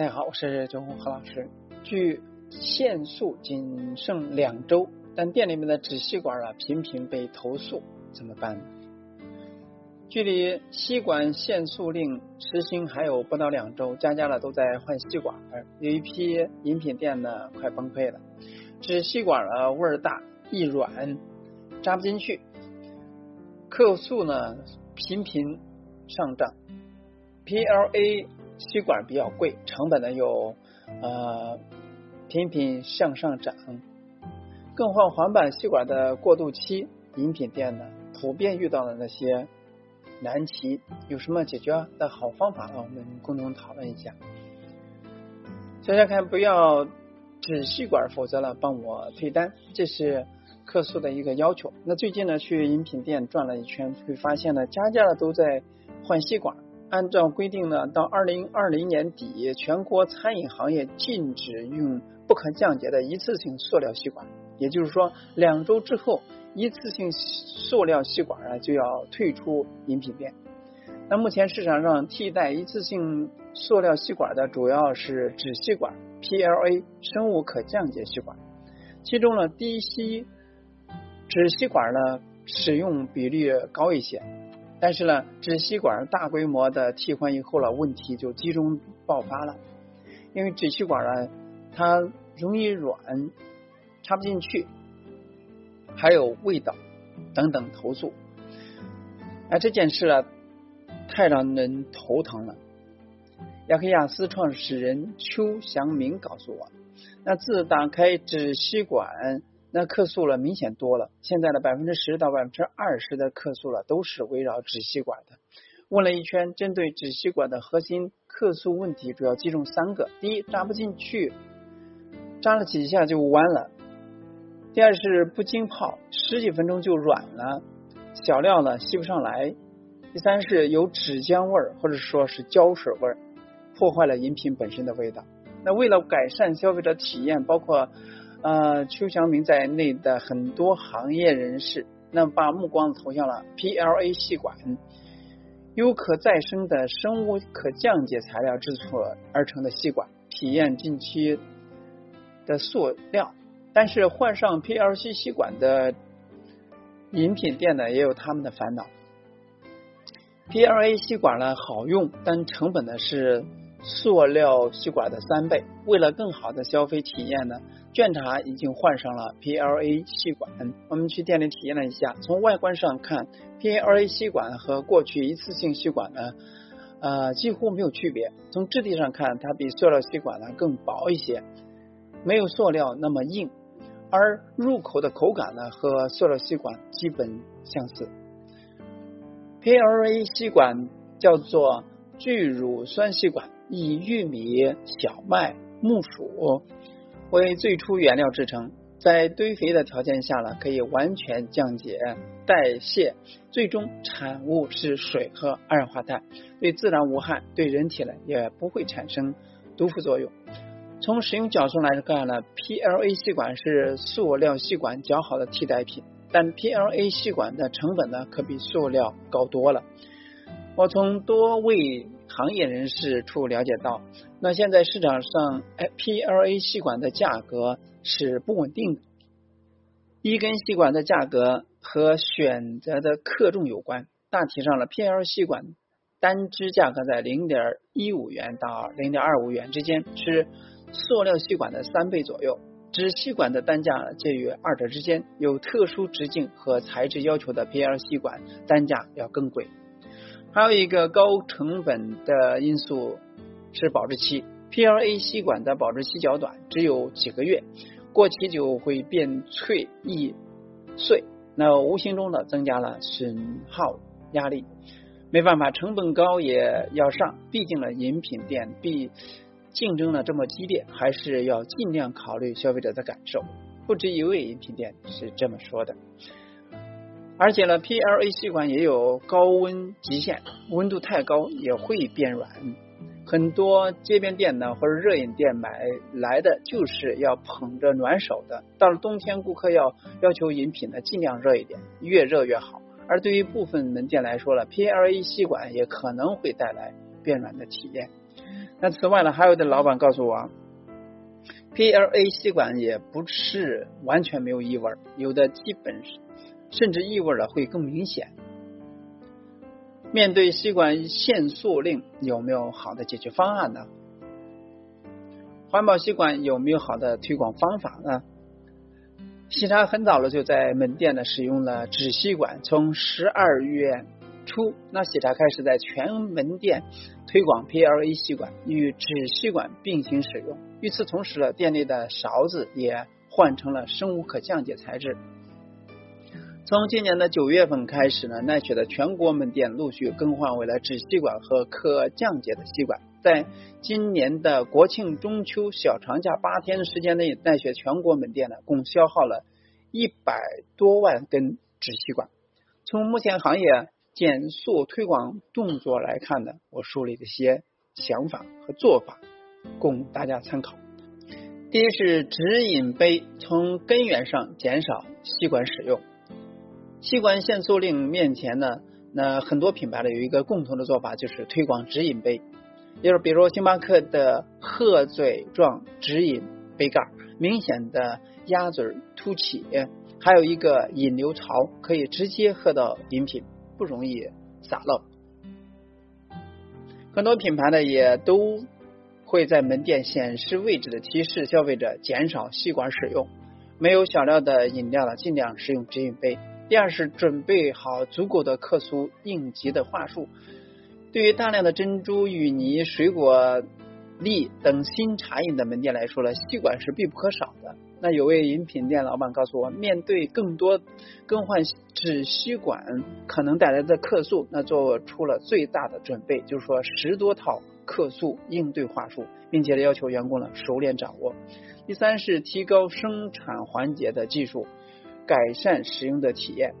大家好，我是九红何老师。据限速仅剩两周，但店里面的纸吸管啊频频被投诉，怎么办？距离吸管限速令实行还有不到两周，家家呢都在换吸管，有一批饮品店呢快崩溃了。纸吸管啊味儿大，易软，扎不进去，客诉呢频频上涨。PLA 吸管比较贵，成本呢又呃频频向上涨，更换环保吸管的过渡期，饮品店呢普遍遇到的那些难题，有什么解决的好方法呢？我们共同讨论一下。小家看不要纸吸管，否则呢帮我退单，这是客诉的一个要求。那最近呢去饮品店转了一圈，会发现呢家家的都在换吸管。按照规定呢，到二零二零年底，全国餐饮行业禁止用不可降解的一次性塑料吸管。也就是说，两周之后，一次性塑料吸管啊就要退出饮品店。那目前市场上替代一次性塑料吸管的主要是纸吸管、PLA 生物可降解吸管，其中呢低吸纸吸管呢使用比例高一些。但是呢，纸吸管大规模的替换以后了，问题就集中爆发了。因为纸吸管呢，它容易软，插不进去，还有味道等等投诉。哎，这件事啊，太让人头疼了。雅克亚斯创始人邱祥明告诉我，那自打开纸吸管。那客诉了明显多了，现在的百分之十到百分之二十的客诉了都是围绕纸吸管的。问了一圈，针对纸吸管的核心客诉问题主要集中三个：第一，扎不进去，扎了几下就弯了；第二是不浸泡，十几分钟就软了，小料呢吸不上来；第三是有纸浆味儿或者说是胶水味儿，破坏了饮品本身的味道。那为了改善消费者体验，包括。呃，邱祥明在内的很多行业人士，那把目光投向了 PLA 吸管，由可再生的生物可降解材料制作而成的吸管，体验近期的塑料。但是换上 PLC 吸管的饮品店呢，也有他们的烦恼。PLA 吸管呢好用，但成本呢是。塑料吸管的三倍。为了更好的消费体验呢，卷茶已经换上了 PLA 吸管。我们去店里体验了一下，从外观上看，PLA 吸管和过去一次性吸管呢，呃，几乎没有区别。从质地上看，它比塑料吸管呢更薄一些，没有塑料那么硬，而入口的口感呢和塑料吸管基本相似。PLA 吸管叫做聚乳酸吸管。以玉米、小麦、木薯为最初原料制成，在堆肥的条件下呢，可以完全降解代谢，最终产物是水和二氧化碳，对自然无害，对人体呢也不会产生毒副作用。从使用角度来看呢，PLA 吸管是塑料吸管较好的替代品，但 PLA 吸管的成本呢可比塑料高多了。我从多位行业人士处了解到，那现在市场上 PLA 吸管的价格是不稳定的。一根吸管的价格和选择的克重有关。大体上了，PLA 吸管单支价格在零点一五元到零点二五元之间，是塑料吸管的三倍左右。纸吸管的单价介于二者之间。有特殊直径和材质要求的 PLA 吸管单价要更贵。还有一个高成本的因素是保质期，PLA 吸管的保质期较短，只有几个月，过期就会变脆易碎，那无形中的增加了损耗压力。没办法，成本高也要上，毕竟呢，饮品店比竞争呢这么激烈，还是要尽量考虑消费者的感受。不止一位饮品店是这么说的。而且呢，PLA 吸管也有高温极限，温度太高也会变软。很多街边店呢或者热饮店买来的就是要捧着暖手的。到了冬天，顾客要要求饮品呢尽量热一点，越热越好。而对于部分门店来说了，PLA 吸管也可能会带来变软的体验。那此外呢，还有的老板告诉我，PLA 吸管也不是完全没有异味，有的基本是甚至异味了会更明显。面对吸管限塑令，有没有好的解决方案呢？环保吸管有没有好的推广方法呢？喜茶很早了就在门店呢使用了纸吸管，从十二月初，那喜茶开始在全门店推广 PLA 吸管与纸吸管并行使用。与此同时呢，店内的勺子也换成了生物可降解材质。从今年的九月份开始呢，奈雪的全国门店陆续更换为了纸吸管和可降解的吸管。在今年的国庆、中秋小长假八天的时间内，奈雪全国门店呢共消耗了一百多万根纸吸管。从目前行业减速推广动作来看呢，我梳理了一些想法和做法供大家参考。第一是直饮杯，从根源上减少吸管使用。吸管限塑令面前呢，那很多品牌呢有一个共同的做法，就是推广直饮杯，就是比如星巴克的鹤嘴状直饮杯盖，明显的鸭嘴凸起，还有一个引流槽，可以直接喝到饮品，不容易洒漏。很多品牌呢也都会在门店显示位置的提示消费者减少吸管使用，没有小料的饮料呢，尽量使用直饮杯。第二是准备好足够的客诉应急的话术。对于大量的珍珠、芋泥、水果粒等新茶饮的门店来说呢，吸管是必不可少的。那有位饮品店老板告诉我，面对更多更换纸吸管可能带来的客诉，那做出了最大的准备，就是说十多套客诉应对话术，并且要求员工呢熟练掌握。第三是提高生产环节的技术。改善使用的体验，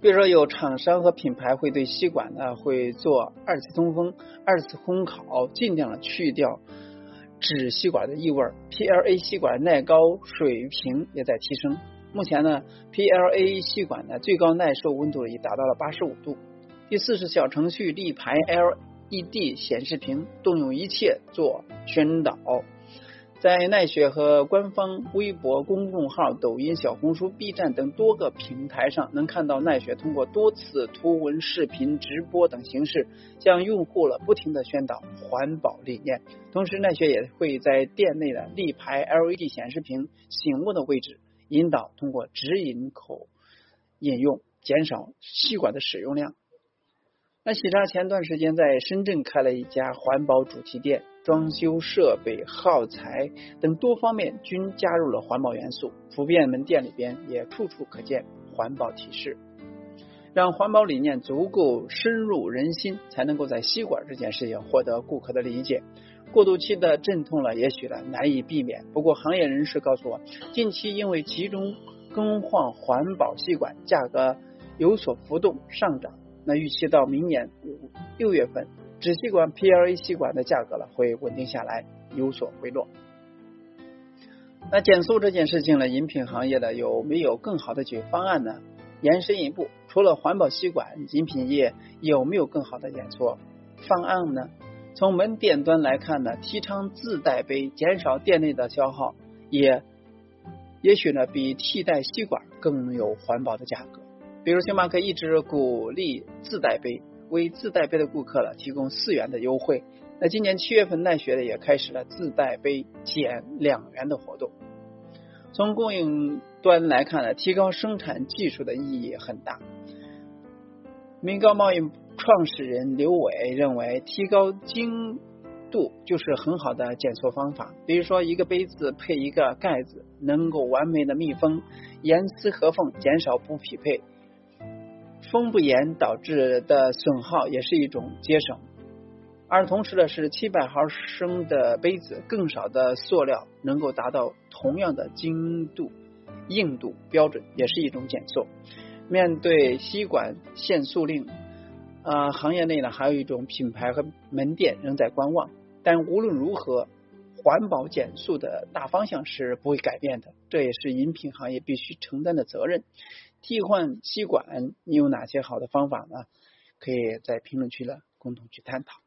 比如说有厂商和品牌会对吸管呢会做二次通风、二次烘烤，尽量的去掉纸吸管的异味。PLA 吸管耐高水平也在提升，目前呢 PLA 吸管呢最高耐受温度已达到了八十五度。第四是小程序立牌 LED 显示屏，动用一切做宣导。在奈雪和官方微博公众号、抖音、小红书、B 站等多个平台上，能看到奈雪通过多次图文、视频、直播等形式，向用户了不停的宣导环保理念。同时，奈雪也会在店内的立牌 LED 显示屏醒目的位置，引导通过直饮口饮用，减少吸管的使用量。那喜茶前段时间在深圳开了一家环保主题店，装修设备、耗材等多方面均加入了环保元素，普遍门店里边也处处可见环保提示，让环保理念足够深入人心，才能够在吸管这件事情获得顾客的理解。过渡期的阵痛了，也许呢难以避免。不过行业人士告诉我，近期因为集中更换环保吸管，价格有所浮动上涨。那预期到明年五六月份，纸吸管 PLA 吸管的价格呢会稳定下来，有所回落。那减速这件事情呢，饮品行业的有没有更好的解决方案呢？延伸一步，除了环保吸管，饮品业有没有更好的减速方案呢？从门店端来看呢，提倡自带杯，减少店内的消耗，也也许呢比替代吸管更有环保的价格。比如星巴克一直鼓励自带杯，为自带杯的顾客了提供四元的优惠。那今年七月份，奈雪的也开始了自带杯减两元的活动。从供应端来看呢，提高生产技术的意义很大。明高贸易创始人刘伟认为，提高精度就是很好的检测方法。比如说，一个杯子配一个盖子，能够完美的密封，严丝合缝，减少不匹配。封不严导致的损耗也是一种节省，而同时呢，是七百毫升的杯子，更少的塑料能够达到同样的精度、硬度标准，也是一种减速。面对吸管限塑令，啊，行业内呢还有一种品牌和门店仍在观望。但无论如何，环保减速的大方向是不会改变的，这也是饮品行业必须承担的责任。替换吸管，你有哪些好的方法呢？可以在评论区呢共同去探讨。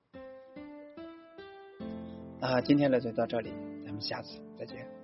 啊，今天呢就到这里，咱们下次再见。